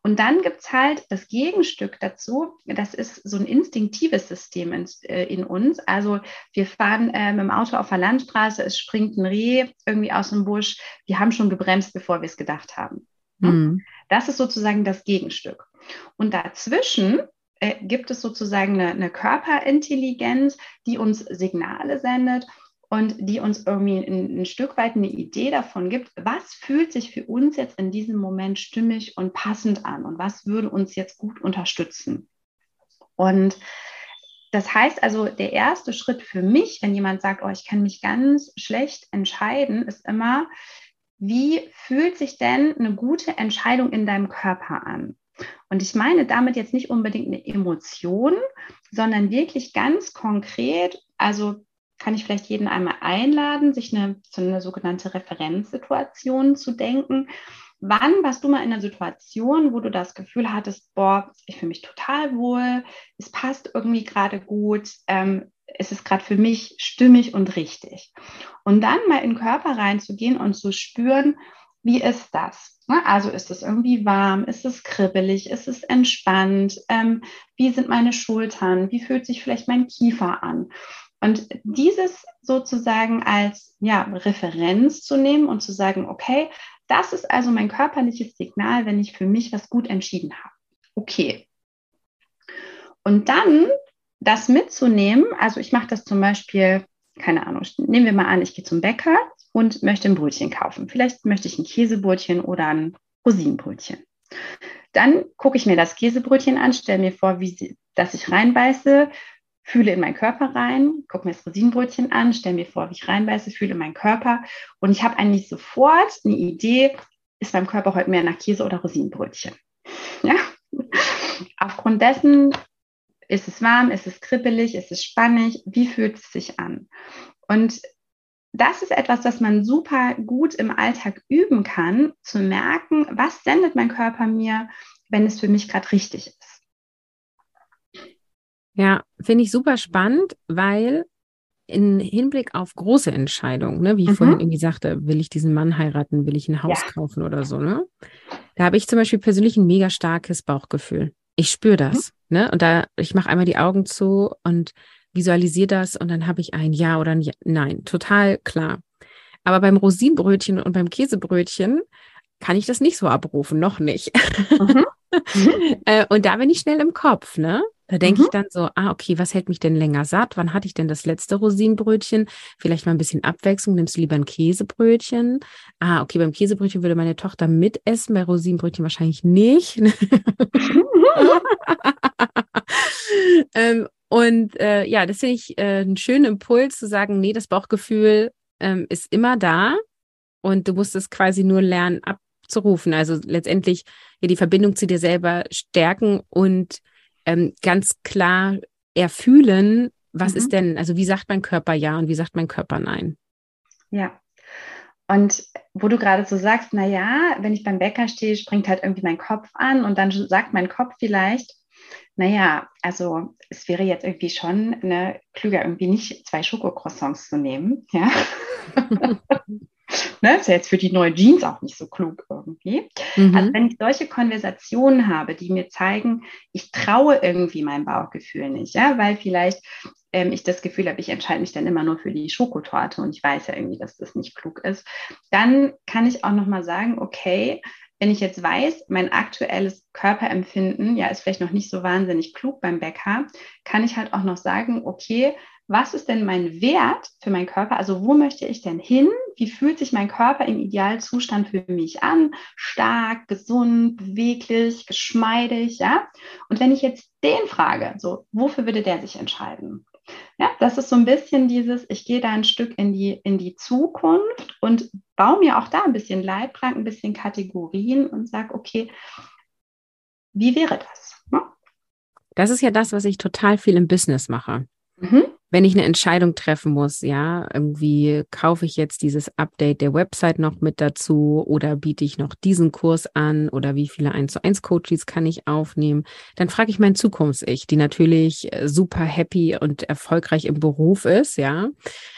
Und dann gibt es halt das Gegenstück dazu, das ist so ein instinktives System in, äh, in uns. Also wir fahren äh, mit dem Auto auf der Landstraße, es springt ein Reh irgendwie aus dem Busch, wir haben schon gebremst, bevor wir es gedacht haben. Mhm. Das ist sozusagen das Gegenstück. Und dazwischen äh, gibt es sozusagen eine, eine Körperintelligenz, die uns Signale sendet und die uns irgendwie ein, ein, Stück weit eine Idee davon gibt, was fühlt sich für uns jetzt in diesem Moment stimmig und passend an und was würde uns jetzt gut unterstützen. Und das heißt also, der erste Schritt für mich, wenn jemand sagt, oh, ich kann mich ganz schlecht entscheiden, ist immer, wie fühlt sich denn eine gute Entscheidung in deinem Körper an? Und ich meine damit jetzt nicht unbedingt eine Emotion, sondern wirklich ganz konkret, also kann ich vielleicht jeden einmal einladen, sich eine, so eine sogenannte Referenzsituation zu denken. Wann warst du mal in einer Situation, wo du das Gefühl hattest, boah, ich fühle mich total wohl, es passt irgendwie gerade gut, ähm, es ist gerade für mich stimmig und richtig. Und dann mal in den Körper reinzugehen und zu spüren, wie ist das? Ne? Also ist es irgendwie warm? Ist es kribbelig? Ist es entspannt? Ähm, wie sind meine Schultern? Wie fühlt sich vielleicht mein Kiefer an? Und dieses sozusagen als ja, Referenz zu nehmen und zu sagen, okay, das ist also mein körperliches Signal, wenn ich für mich was gut entschieden habe. Okay. Und dann das mitzunehmen, also ich mache das zum Beispiel, keine Ahnung, nehmen wir mal an, ich gehe zum Bäcker und möchte ein Brötchen kaufen. Vielleicht möchte ich ein Käsebrötchen oder ein Rosinenbrötchen. Dann gucke ich mir das Käsebrötchen an, stelle mir vor, wie sie, dass ich reinbeiße, fühle in meinen Körper rein, gucke mir das Rosinenbrötchen an, stelle mir vor, wie ich reinbeiße, fühle meinen Körper und ich habe eigentlich sofort eine Idee, ist beim Körper heute mehr nach Käse oder Rosinenbrötchen. Ja? Aufgrund dessen ist es warm, ist es kribbelig, ist es spannig, wie fühlt es sich an? Und das ist etwas, was man super gut im Alltag üben kann, zu merken, was sendet mein Körper mir, wenn es für mich gerade richtig ist. Ja, finde ich super spannend, weil in Hinblick auf große Entscheidungen, ne, wie ich mhm. vorhin irgendwie sagte, will ich diesen Mann heiraten, will ich ein Haus ja. kaufen oder so, ne? Da habe ich zum Beispiel persönlich ein mega starkes Bauchgefühl. Ich spüre das, mhm. ne? Und da, ich mache einmal die Augen zu und visualisiere das und dann habe ich ein Ja oder ein ja, Nein. Total klar. Aber beim Rosinenbrötchen und beim Käsebrötchen kann ich das nicht so abrufen, noch nicht. Mhm. äh, und da bin ich schnell im Kopf, ne? Da denke mhm. ich dann so, ah, okay, was hält mich denn länger satt? Wann hatte ich denn das letzte Rosinenbrötchen? Vielleicht mal ein bisschen Abwechslung, nimmst du lieber ein Käsebrötchen? Ah, okay, beim Käsebrötchen würde meine Tochter mitessen, bei Rosinenbrötchen wahrscheinlich nicht. ähm, und äh, ja, das finde ich äh, einen schönen Impuls zu sagen, nee, das Bauchgefühl ähm, ist immer da und du musst es quasi nur lernen abzurufen. Also letztendlich ja die Verbindung zu dir selber stärken und ähm, ganz klar erfühlen, was mhm. ist denn, also wie sagt mein Körper ja und wie sagt mein Körper nein? Ja. Und wo du gerade so sagst, na ja, wenn ich beim Bäcker stehe, springt halt irgendwie mein Kopf an und dann sagt mein Kopf vielleicht, naja, also es wäre jetzt irgendwie schon ne, klüger, irgendwie nicht zwei Schokocroissants zu nehmen, ja. Ne? Ist ja jetzt für die neue Jeans auch nicht so klug irgendwie. Mhm. Also wenn ich solche Konversationen habe, die mir zeigen, ich traue irgendwie meinem Bauchgefühl nicht, ja, weil vielleicht ähm, ich das Gefühl habe, ich entscheide mich dann immer nur für die Schokotorte und ich weiß ja irgendwie, dass das nicht klug ist, dann kann ich auch nochmal sagen, okay, wenn ich jetzt weiß, mein aktuelles Körperempfinden, ja, ist vielleicht noch nicht so wahnsinnig klug beim Bäcker, kann ich halt auch noch sagen, okay, was ist denn mein Wert für meinen Körper? Also wo möchte ich denn hin? Wie fühlt sich mein Körper im Idealzustand für mich an? Stark, gesund, beweglich, geschmeidig, ja? Und wenn ich jetzt den frage, so, wofür würde der sich entscheiden? Ja, das ist so ein bisschen dieses, ich gehe da ein Stück in die, in die Zukunft und baue mir auch da ein bisschen Leitplanken, ein bisschen Kategorien und sage, okay, wie wäre das? Ne? Das ist ja das, was ich total viel im Business mache. Mhm wenn ich eine Entscheidung treffen muss, ja, irgendwie kaufe ich jetzt dieses Update der Website noch mit dazu oder biete ich noch diesen Kurs an oder wie viele 1 zu 1 Coaches kann ich aufnehmen, dann frage ich mein Zukunfts-Ich, die natürlich äh, super happy und erfolgreich im Beruf ist, ja.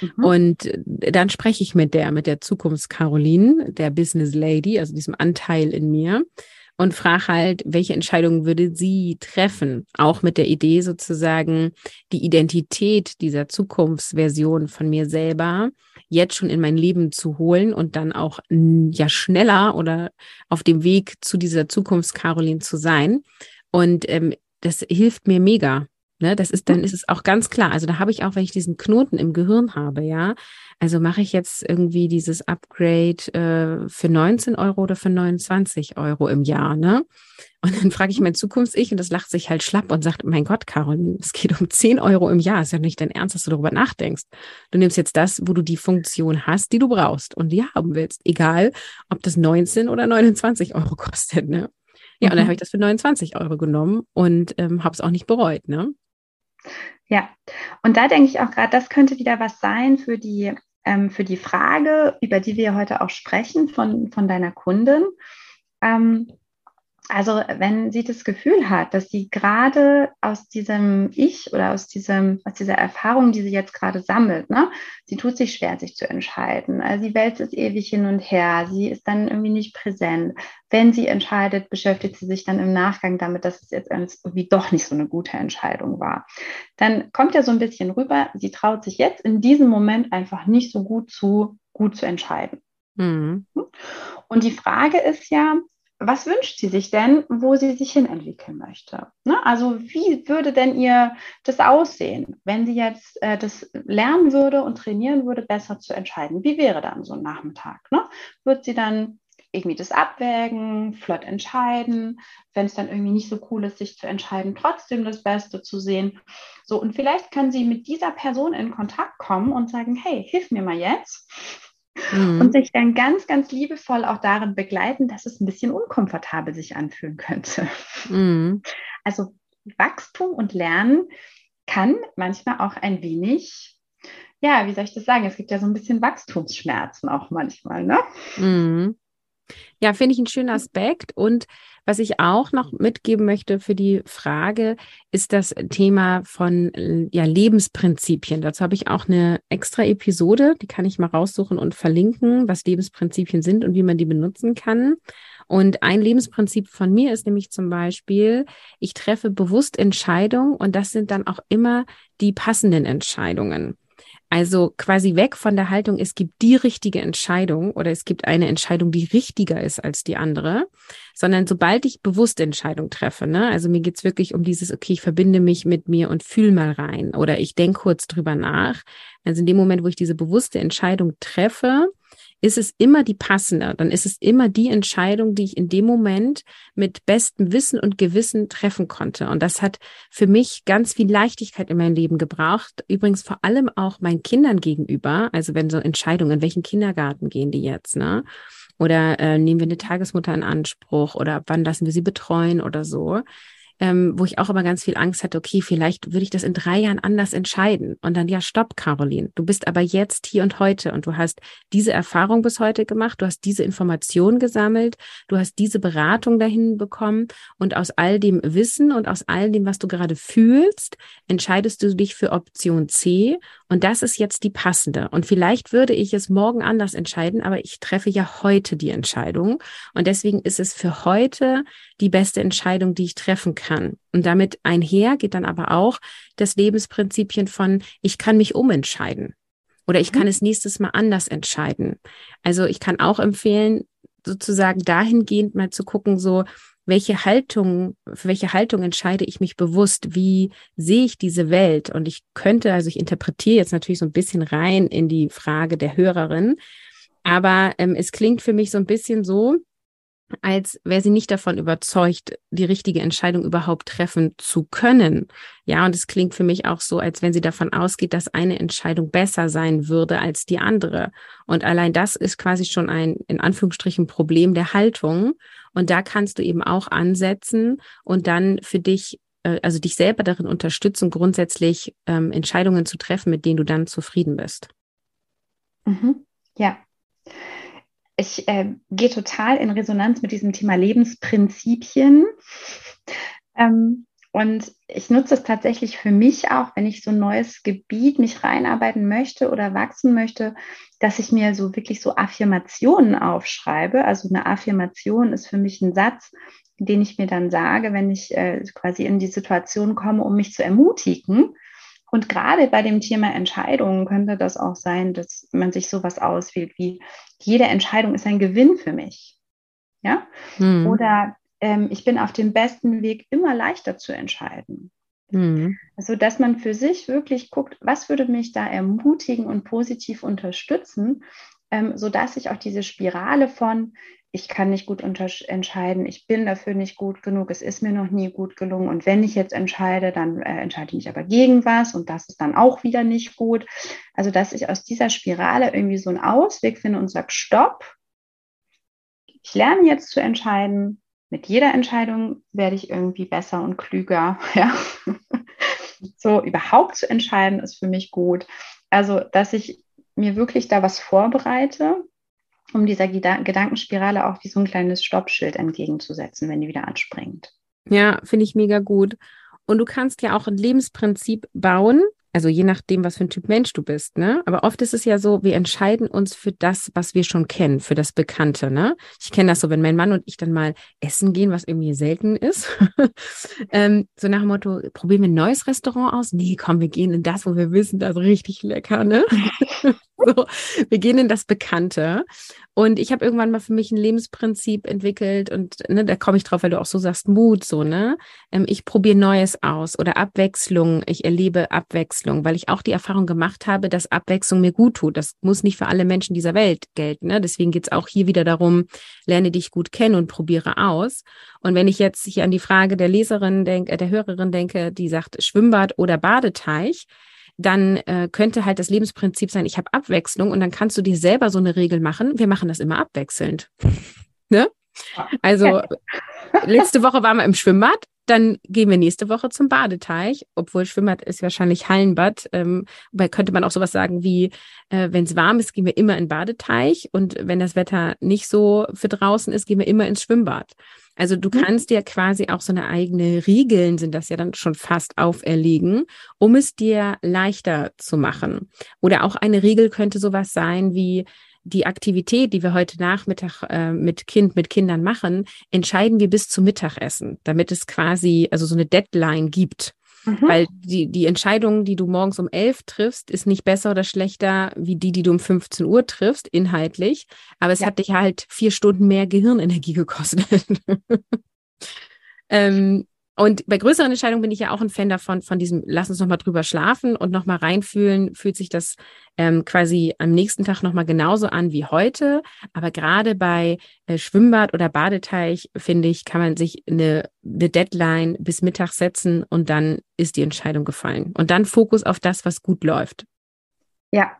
Mhm. Und äh, dann spreche ich mit der, mit der Zukunfts-Caroline, der Business Lady, also diesem Anteil in mir und frage halt, welche Entscheidungen würde sie treffen? Auch mit der Idee sozusagen, die Identität dieser Zukunftsversion von mir selber jetzt schon in mein Leben zu holen und dann auch ja schneller oder auf dem Weg zu dieser Zukunfts-Caroline zu sein. Und ähm, das hilft mir mega. Ne, das ist, dann mhm. ist es auch ganz klar. Also da habe ich auch, wenn ich diesen Knoten im Gehirn habe, ja, also mache ich jetzt irgendwie dieses Upgrade äh, für 19 Euro oder für 29 Euro im Jahr, ne? Und dann frage ich mein Zukunfts-Ich und das lacht sich halt schlapp und sagt, mein Gott, Carol, es geht um 10 Euro im Jahr. Ist ja nicht dein Ernst, dass du darüber nachdenkst. Du nimmst jetzt das, wo du die Funktion hast, die du brauchst und die haben willst. Egal, ob das 19 oder 29 Euro kostet, ne? Ja, mhm. und dann mhm. habe ich das für 29 Euro genommen und ähm, habe es auch nicht bereut, ne? Ja, und da denke ich auch gerade, das könnte wieder was sein für die, ähm, für die Frage, über die wir heute auch sprechen von, von deiner Kundin. Ähm, also wenn sie das Gefühl hat, dass sie gerade aus diesem Ich oder aus diesem, aus dieser Erfahrung, die sie jetzt gerade sammelt, ne, sie tut sich schwer, sich zu entscheiden. Also sie wälzt es ewig hin und her, sie ist dann irgendwie nicht präsent. Wenn sie entscheidet, beschäftigt sie sich dann im Nachgang damit, dass es jetzt irgendwie doch nicht so eine gute Entscheidung war. Dann kommt ja so ein bisschen rüber, sie traut sich jetzt in diesem Moment einfach nicht so gut zu, gut zu entscheiden. Mhm. Und die Frage ist ja, was wünscht sie sich denn, wo sie sich hin entwickeln möchte? Ne? Also wie würde denn ihr das aussehen, wenn sie jetzt äh, das lernen würde und trainieren würde, besser zu entscheiden? Wie wäre dann so ein Nachmittag? Ne? Wird sie dann irgendwie das abwägen, flott entscheiden, wenn es dann irgendwie nicht so cool ist, sich zu entscheiden, trotzdem das Beste zu sehen. So, und vielleicht kann sie mit dieser Person in Kontakt kommen und sagen, hey, hilf mir mal jetzt mhm. und sich dann ganz, ganz liebevoll auch darin begleiten, dass es ein bisschen unkomfortabel sich anfühlen könnte. Mhm. Also Wachstum und Lernen kann manchmal auch ein wenig, ja, wie soll ich das sagen? Es gibt ja so ein bisschen Wachstumsschmerzen auch manchmal, ne? Mhm. Ja, finde ich einen schönen Aspekt. Und was ich auch noch mitgeben möchte für die Frage, ist das Thema von ja, Lebensprinzipien. Dazu habe ich auch eine extra Episode, die kann ich mal raussuchen und verlinken, was Lebensprinzipien sind und wie man die benutzen kann. Und ein Lebensprinzip von mir ist nämlich zum Beispiel, ich treffe bewusst Entscheidungen und das sind dann auch immer die passenden Entscheidungen. Also quasi weg von der Haltung, es gibt die richtige Entscheidung oder es gibt eine Entscheidung, die richtiger ist als die andere, sondern sobald ich bewusste Entscheidung treffe, ne, also mir geht's wirklich um dieses, okay, ich verbinde mich mit mir und fühl mal rein oder ich denke kurz drüber nach. Also in dem Moment, wo ich diese bewusste Entscheidung treffe, ist es immer die passende, dann ist es immer die Entscheidung, die ich in dem Moment mit bestem Wissen und Gewissen treffen konnte. Und das hat für mich ganz viel Leichtigkeit in mein Leben gebraucht. Übrigens vor allem auch meinen Kindern gegenüber. Also wenn so Entscheidungen, in welchen Kindergarten gehen die jetzt, ne? Oder äh, nehmen wir eine Tagesmutter in Anspruch oder wann lassen wir sie betreuen oder so ähm, wo ich auch immer ganz viel Angst hatte, okay, vielleicht würde ich das in drei Jahren anders entscheiden. Und dann, ja, stopp, Caroline, du bist aber jetzt hier und heute und du hast diese Erfahrung bis heute gemacht, du hast diese Information gesammelt, du hast diese Beratung dahin bekommen und aus all dem Wissen und aus all dem, was du gerade fühlst, entscheidest du dich für Option C und das ist jetzt die passende. Und vielleicht würde ich es morgen anders entscheiden, aber ich treffe ja heute die Entscheidung. Und deswegen ist es für heute die beste Entscheidung, die ich treffen kann. Und damit einher geht dann aber auch das Lebensprinzipien von, ich kann mich umentscheiden. Oder ich mhm. kann es nächstes Mal anders entscheiden. Also ich kann auch empfehlen, sozusagen dahingehend mal zu gucken, so, welche Haltung, für welche Haltung entscheide ich mich bewusst? Wie sehe ich diese Welt? Und ich könnte, also ich interpretiere jetzt natürlich so ein bisschen rein in die Frage der Hörerin, aber ähm, es klingt für mich so ein bisschen so, als wäre sie nicht davon überzeugt, die richtige Entscheidung überhaupt treffen zu können. Ja, und es klingt für mich auch so, als wenn sie davon ausgeht, dass eine Entscheidung besser sein würde als die andere. Und allein das ist quasi schon ein, in Anführungsstrichen, Problem der Haltung. Und da kannst du eben auch ansetzen und dann für dich, äh, also dich selber darin unterstützen, grundsätzlich ähm, Entscheidungen zu treffen, mit denen du dann zufrieden bist. Mhm. Ja, ich äh, gehe total in Resonanz mit diesem Thema Lebensprinzipien. Ähm, und ich nutze es tatsächlich für mich auch, wenn ich so ein neues Gebiet mich reinarbeiten möchte oder wachsen möchte, dass ich mir so wirklich so Affirmationen aufschreibe. Also eine Affirmation ist für mich ein Satz, den ich mir dann sage, wenn ich äh, quasi in die Situation komme, um mich zu ermutigen. Und gerade bei dem Thema Entscheidungen könnte das auch sein, dass man sich sowas auswählt wie, jede Entscheidung ist ein Gewinn für mich. Ja? Mhm. Oder ähm, ich bin auf dem besten Weg, immer leichter zu entscheiden. Mhm. Also, dass man für sich wirklich guckt, was würde mich da ermutigen und positiv unterstützen, ähm, sodass ich auch diese Spirale von, ich kann nicht gut entscheiden, ich bin dafür nicht gut genug, es ist mir noch nie gut gelungen und wenn ich jetzt entscheide, dann äh, entscheide ich mich aber gegen was und das ist dann auch wieder nicht gut. Also, dass ich aus dieser Spirale irgendwie so einen Ausweg finde und sage, stopp, ich lerne jetzt zu entscheiden, mit jeder Entscheidung werde ich irgendwie besser und klüger. Ja. so überhaupt zu entscheiden ist für mich gut. Also, dass ich mir wirklich da was vorbereite, um dieser Gedankenspirale auch wie so ein kleines Stoppschild entgegenzusetzen, wenn die wieder anspringt. Ja, finde ich mega gut. Und du kannst ja auch ein Lebensprinzip bauen, also je nachdem, was für ein Typ Mensch du bist, ne? Aber oft ist es ja so, wir entscheiden uns für das, was wir schon kennen, für das Bekannte, ne? Ich kenne das so, wenn mein Mann und ich dann mal essen gehen, was irgendwie selten ist. ähm, so nach dem Motto, probieren wir ein neues Restaurant aus? Nee, komm, wir gehen in das, wo wir wissen, das ist richtig lecker, ne? so, wir gehen in das Bekannte. Und ich habe irgendwann mal für mich ein Lebensprinzip entwickelt und ne, da komme ich drauf, weil du auch so sagst, Mut, so, ne? Ähm, ich probiere Neues aus oder Abwechslung. Ich erlebe Abwechslung, weil ich auch die Erfahrung gemacht habe, dass Abwechslung mir gut tut. Das muss nicht für alle Menschen dieser Welt gelten. Ne? Deswegen geht's auch hier wieder darum, lerne dich gut kennen und probiere aus. Und wenn ich jetzt hier an die Frage der Leserin denke, äh, der Hörerin denke, die sagt Schwimmbad oder Badeteich, dann äh, könnte halt das Lebensprinzip sein, ich habe Abwechslung und dann kannst du dir selber so eine Regel machen. Wir machen das immer abwechselnd. ne? Also letzte Woche waren wir im Schwimmbad, dann gehen wir nächste Woche zum Badeteich, obwohl Schwimmbad ist wahrscheinlich Hallenbad. Ähm, wobei könnte man auch sowas sagen wie, äh, wenn es warm ist, gehen wir immer in Badeteich und wenn das Wetter nicht so für draußen ist, gehen wir immer ins Schwimmbad. Also du mhm. kannst dir quasi auch so eine eigene Regeln, sind das ja dann schon fast auferlegen, um es dir leichter zu machen. Oder auch eine Regel könnte sowas sein wie, die Aktivität, die wir heute Nachmittag äh, mit Kind, mit Kindern machen, entscheiden wir bis zum Mittagessen, damit es quasi also so eine Deadline gibt. Mhm. Weil die, die Entscheidung, die du morgens um elf triffst, ist nicht besser oder schlechter wie die, die du um 15 Uhr triffst, inhaltlich. Aber es ja. hat dich halt vier Stunden mehr Gehirnenergie gekostet. ähm, und bei größeren Entscheidungen bin ich ja auch ein Fan davon, von diesem, lass uns nochmal drüber schlafen und nochmal reinfühlen, fühlt sich das ähm, quasi am nächsten Tag nochmal genauso an wie heute. Aber gerade bei äh, Schwimmbad oder Badeteich, finde ich, kann man sich eine, eine Deadline bis Mittag setzen und dann ist die Entscheidung gefallen. Und dann Fokus auf das, was gut läuft. Ja,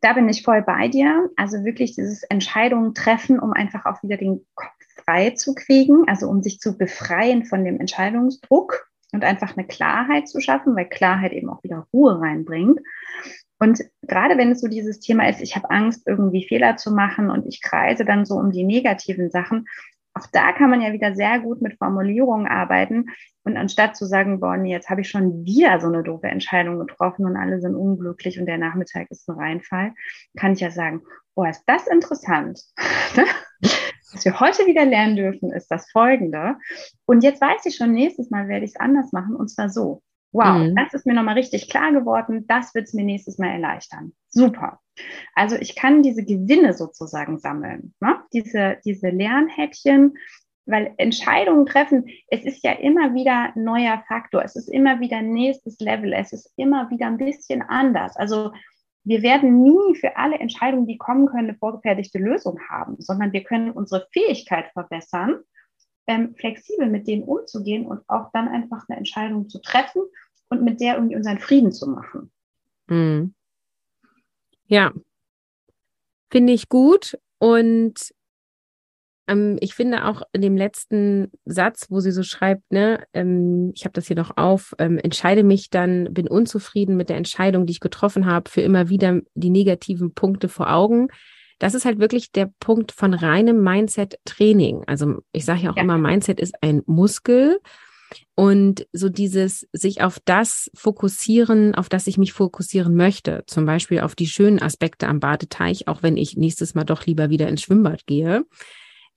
da bin ich voll bei dir. Also wirklich dieses Entscheidungen treffen, um einfach auch wieder den Kopf frei zu kriegen, also um sich zu befreien von dem Entscheidungsdruck und einfach eine Klarheit zu schaffen, weil Klarheit eben auch wieder Ruhe reinbringt. Und gerade wenn es so dieses Thema ist, ich habe Angst, irgendwie Fehler zu machen und ich kreise dann so um die negativen Sachen, auch da kann man ja wieder sehr gut mit Formulierungen arbeiten. Und anstatt zu sagen, boah, nee, jetzt habe ich schon wieder so eine doofe Entscheidung getroffen und alle sind unglücklich und der Nachmittag ist ein Reinfall, kann ich ja sagen, oh, ist das interessant. Was wir heute wieder lernen dürfen, ist das folgende. Und jetzt weiß ich schon, nächstes Mal werde ich es anders machen und zwar so. Wow, mhm. das ist mir nochmal richtig klar geworden. Das wird es mir nächstes Mal erleichtern. Super. Also ich kann diese Gewinne sozusagen sammeln. Ne? Diese, diese Lernhäppchen, weil Entscheidungen treffen, es ist ja immer wieder neuer Faktor. Es ist immer wieder nächstes Level. Es ist immer wieder ein bisschen anders. Also wir werden nie für alle Entscheidungen, die kommen können, eine vorgefertigte Lösung haben, sondern wir können unsere Fähigkeit verbessern, ähm, flexibel mit denen umzugehen und auch dann einfach eine Entscheidung zu treffen und mit der irgendwie unseren Frieden zu machen. Mhm. Ja, finde ich gut. Und ähm, ich finde auch in dem letzten Satz, wo sie so schreibt, ne, ähm, ich habe das hier noch auf, ähm, entscheide mich dann, bin unzufrieden mit der Entscheidung, die ich getroffen habe, für immer wieder die negativen Punkte vor Augen. Das ist halt wirklich der Punkt von reinem Mindset-Training. Also ich sage ja auch ja. immer, Mindset ist ein Muskel. Und so dieses sich auf das fokussieren, auf das ich mich fokussieren möchte, zum Beispiel auf die schönen Aspekte am Badeteich, auch wenn ich nächstes Mal doch lieber wieder ins Schwimmbad gehe,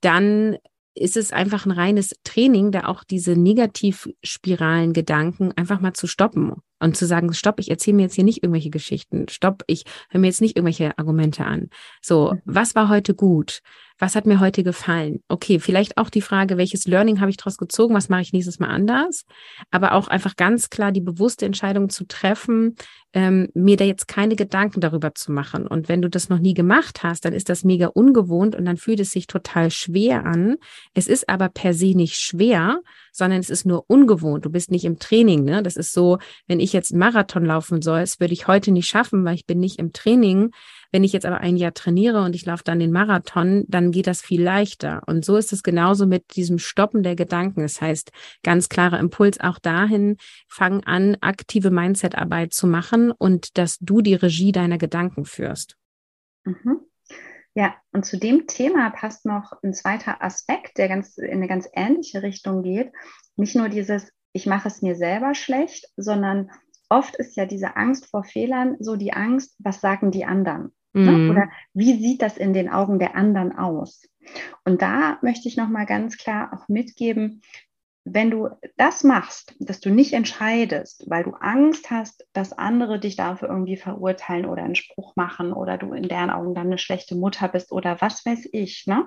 dann ist es einfach ein reines Training, da auch diese Negativspiralen Gedanken einfach mal zu stoppen und zu sagen, stopp, ich erzähle mir jetzt hier nicht irgendwelche Geschichten, stopp, ich höre mir jetzt nicht irgendwelche Argumente an. So, was war heute gut? Was hat mir heute gefallen? Okay, vielleicht auch die Frage, welches Learning habe ich daraus gezogen, was mache ich nächstes Mal anders? Aber auch einfach ganz klar die bewusste Entscheidung zu treffen, ähm, mir da jetzt keine Gedanken darüber zu machen. Und wenn du das noch nie gemacht hast, dann ist das mega ungewohnt und dann fühlt es sich total schwer an. Es ist aber per se nicht schwer, sondern es ist nur ungewohnt. Du bist nicht im Training. Ne? Das ist so, wenn ich jetzt einen Marathon laufen soll, das würde ich heute nicht schaffen, weil ich bin nicht im Training. Wenn ich jetzt aber ein Jahr trainiere und ich laufe dann den Marathon, dann geht das viel leichter. Und so ist es genauso mit diesem Stoppen der Gedanken. Das heißt, ganz klarer Impuls auch dahin, fang an, aktive Mindset-Arbeit zu machen und dass du die Regie deiner Gedanken führst. Mhm. Ja, und zu dem Thema passt noch ein zweiter Aspekt, der ganz in eine ganz ähnliche Richtung geht. Nicht nur dieses, ich mache es mir selber schlecht, sondern oft ist ja diese Angst vor Fehlern so die Angst, was sagen die anderen? Ne? Mhm. Oder wie sieht das in den Augen der anderen aus? Und da möchte ich nochmal ganz klar auch mitgeben, wenn du das machst, dass du nicht entscheidest, weil du Angst hast, dass andere dich dafür irgendwie verurteilen oder einen Spruch machen oder du in deren Augen dann eine schlechte Mutter bist oder was weiß ich, ne?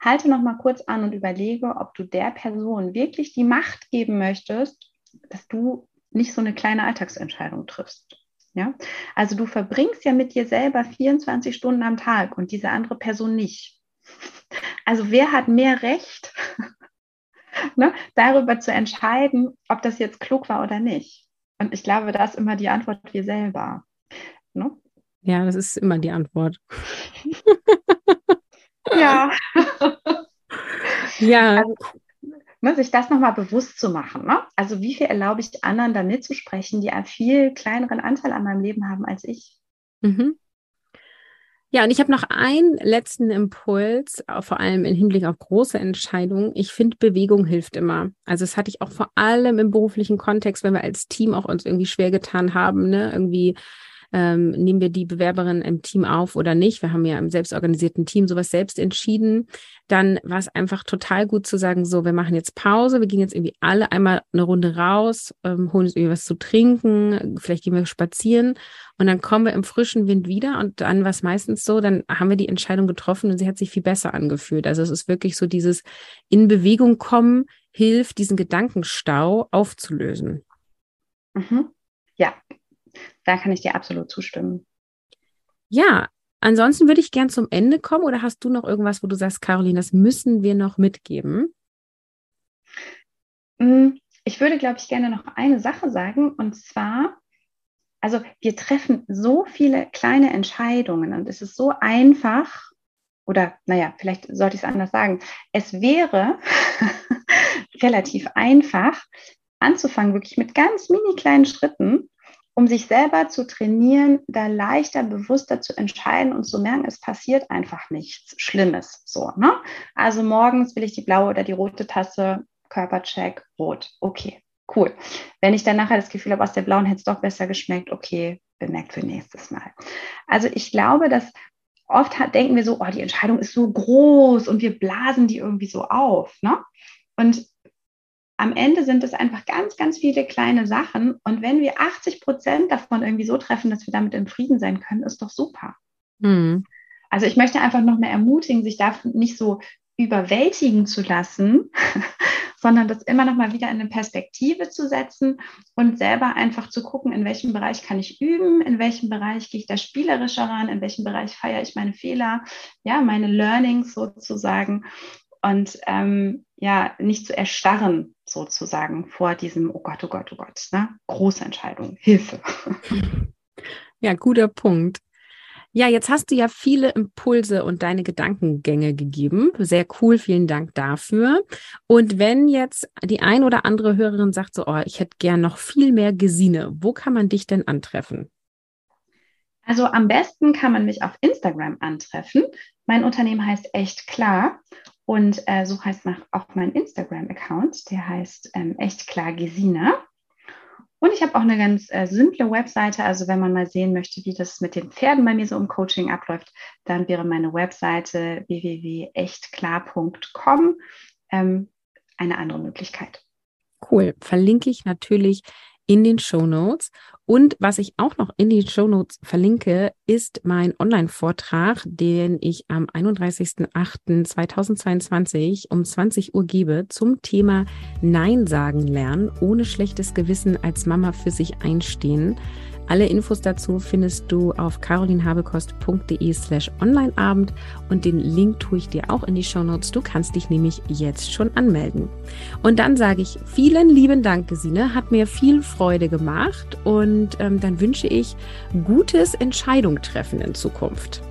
Halte noch mal kurz an und überlege, ob du der Person wirklich die Macht geben möchtest, dass du nicht so eine kleine Alltagsentscheidung triffst. Ja? Also du verbringst ja mit dir selber 24 Stunden am Tag und diese andere Person nicht. Also wer hat mehr Recht, ne, darüber zu entscheiden, ob das jetzt klug war oder nicht? Und ich glaube, da ist immer die Antwort wir selber. Ne? Ja, das ist immer die Antwort. ja. ja. Also, ne, sich das nochmal bewusst zu machen. Ne? Also wie viel erlaube ich anderen da mitzusprechen, die einen viel kleineren Anteil an meinem Leben haben als ich? Mhm. Ja, und ich habe noch einen letzten Impuls, vor allem im Hinblick auf große Entscheidungen. Ich finde, Bewegung hilft immer. Also das hatte ich auch vor allem im beruflichen Kontext, wenn wir als Team auch uns irgendwie schwer getan haben, ne, irgendwie ähm, nehmen wir die Bewerberin im Team auf oder nicht. Wir haben ja im selbstorganisierten Team sowas selbst entschieden. Dann war es einfach total gut zu sagen, so, wir machen jetzt Pause, wir gehen jetzt irgendwie alle einmal eine Runde raus, ähm, holen uns irgendwie was zu trinken, vielleicht gehen wir spazieren und dann kommen wir im frischen Wind wieder und dann war es meistens so, dann haben wir die Entscheidung getroffen und sie hat sich viel besser angefühlt. Also es ist wirklich so dieses in Bewegung kommen, hilft, diesen Gedankenstau aufzulösen. Mhm. Ja, da kann ich dir absolut zustimmen. Ja, ansonsten würde ich gern zum Ende kommen oder hast du noch irgendwas, wo du sagst, Caroline, das müssen wir noch mitgeben? Mm, ich würde, glaube ich, gerne noch eine Sache sagen und zwar, also wir treffen so viele kleine Entscheidungen und es ist so einfach, oder naja, vielleicht sollte ich es anders sagen, es wäre relativ einfach anzufangen, wirklich mit ganz mini kleinen Schritten um sich selber zu trainieren, da leichter, bewusster zu entscheiden und zu merken, es passiert einfach nichts Schlimmes. So, ne? Also morgens will ich die blaue oder die rote Tasse, Körpercheck, rot. Okay, cool. Wenn ich dann nachher das Gefühl habe, aus der blauen hätte es doch besser geschmeckt, okay, bemerkt für nächstes Mal. Also ich glaube, dass oft hat, denken wir so, oh, die Entscheidung ist so groß und wir blasen die irgendwie so auf. Ne? Und am Ende sind es einfach ganz, ganz viele kleine Sachen. Und wenn wir 80 Prozent davon irgendwie so treffen, dass wir damit in Frieden sein können, ist doch super. Mhm. Also ich möchte einfach noch mehr ermutigen, sich davon nicht so überwältigen zu lassen, sondern das immer noch mal wieder in eine Perspektive zu setzen und selber einfach zu gucken, in welchem Bereich kann ich üben, in welchem Bereich gehe ich da spielerischer ran, in welchem Bereich feiere ich meine Fehler, ja, meine Learnings sozusagen und ähm, ja, nicht zu erstarren sozusagen vor diesem, oh Gott, oh Gott, oh Gott, ne? große Entscheidung, Hilfe. Ja, guter Punkt. Ja, jetzt hast du ja viele Impulse und deine Gedankengänge gegeben. Sehr cool, vielen Dank dafür. Und wenn jetzt die ein oder andere Hörerin sagt so, oh, ich hätte gern noch viel mehr Gesine, wo kann man dich denn antreffen? Also am besten kann man mich auf Instagram antreffen. Mein Unternehmen heißt Echt Klar und äh, so heißt auch mein Instagram-Account, der heißt ähm, echt klar Gesina. Und ich habe auch eine ganz äh, simple Webseite. Also wenn man mal sehen möchte, wie das mit den Pferden bei mir so im Coaching abläuft, dann wäre meine Webseite www.echtklar.com ähm, eine andere Möglichkeit. Cool. Verlinke ich natürlich in den Show Notes. Und was ich auch noch in die Show Notes verlinke, ist mein Online-Vortrag, den ich am 31.08.2022 um 20 Uhr gebe zum Thema Nein sagen lernen, ohne schlechtes Gewissen als Mama für sich einstehen. Alle Infos dazu findest du auf carolinhabekost.de slash onlineabend und den Link tue ich dir auch in die Show Notes. Du kannst dich nämlich jetzt schon anmelden. Und dann sage ich vielen lieben Dank, Gesine. Hat mir viel Freude gemacht und ähm, dann wünsche ich gutes Entscheidung treffen in Zukunft.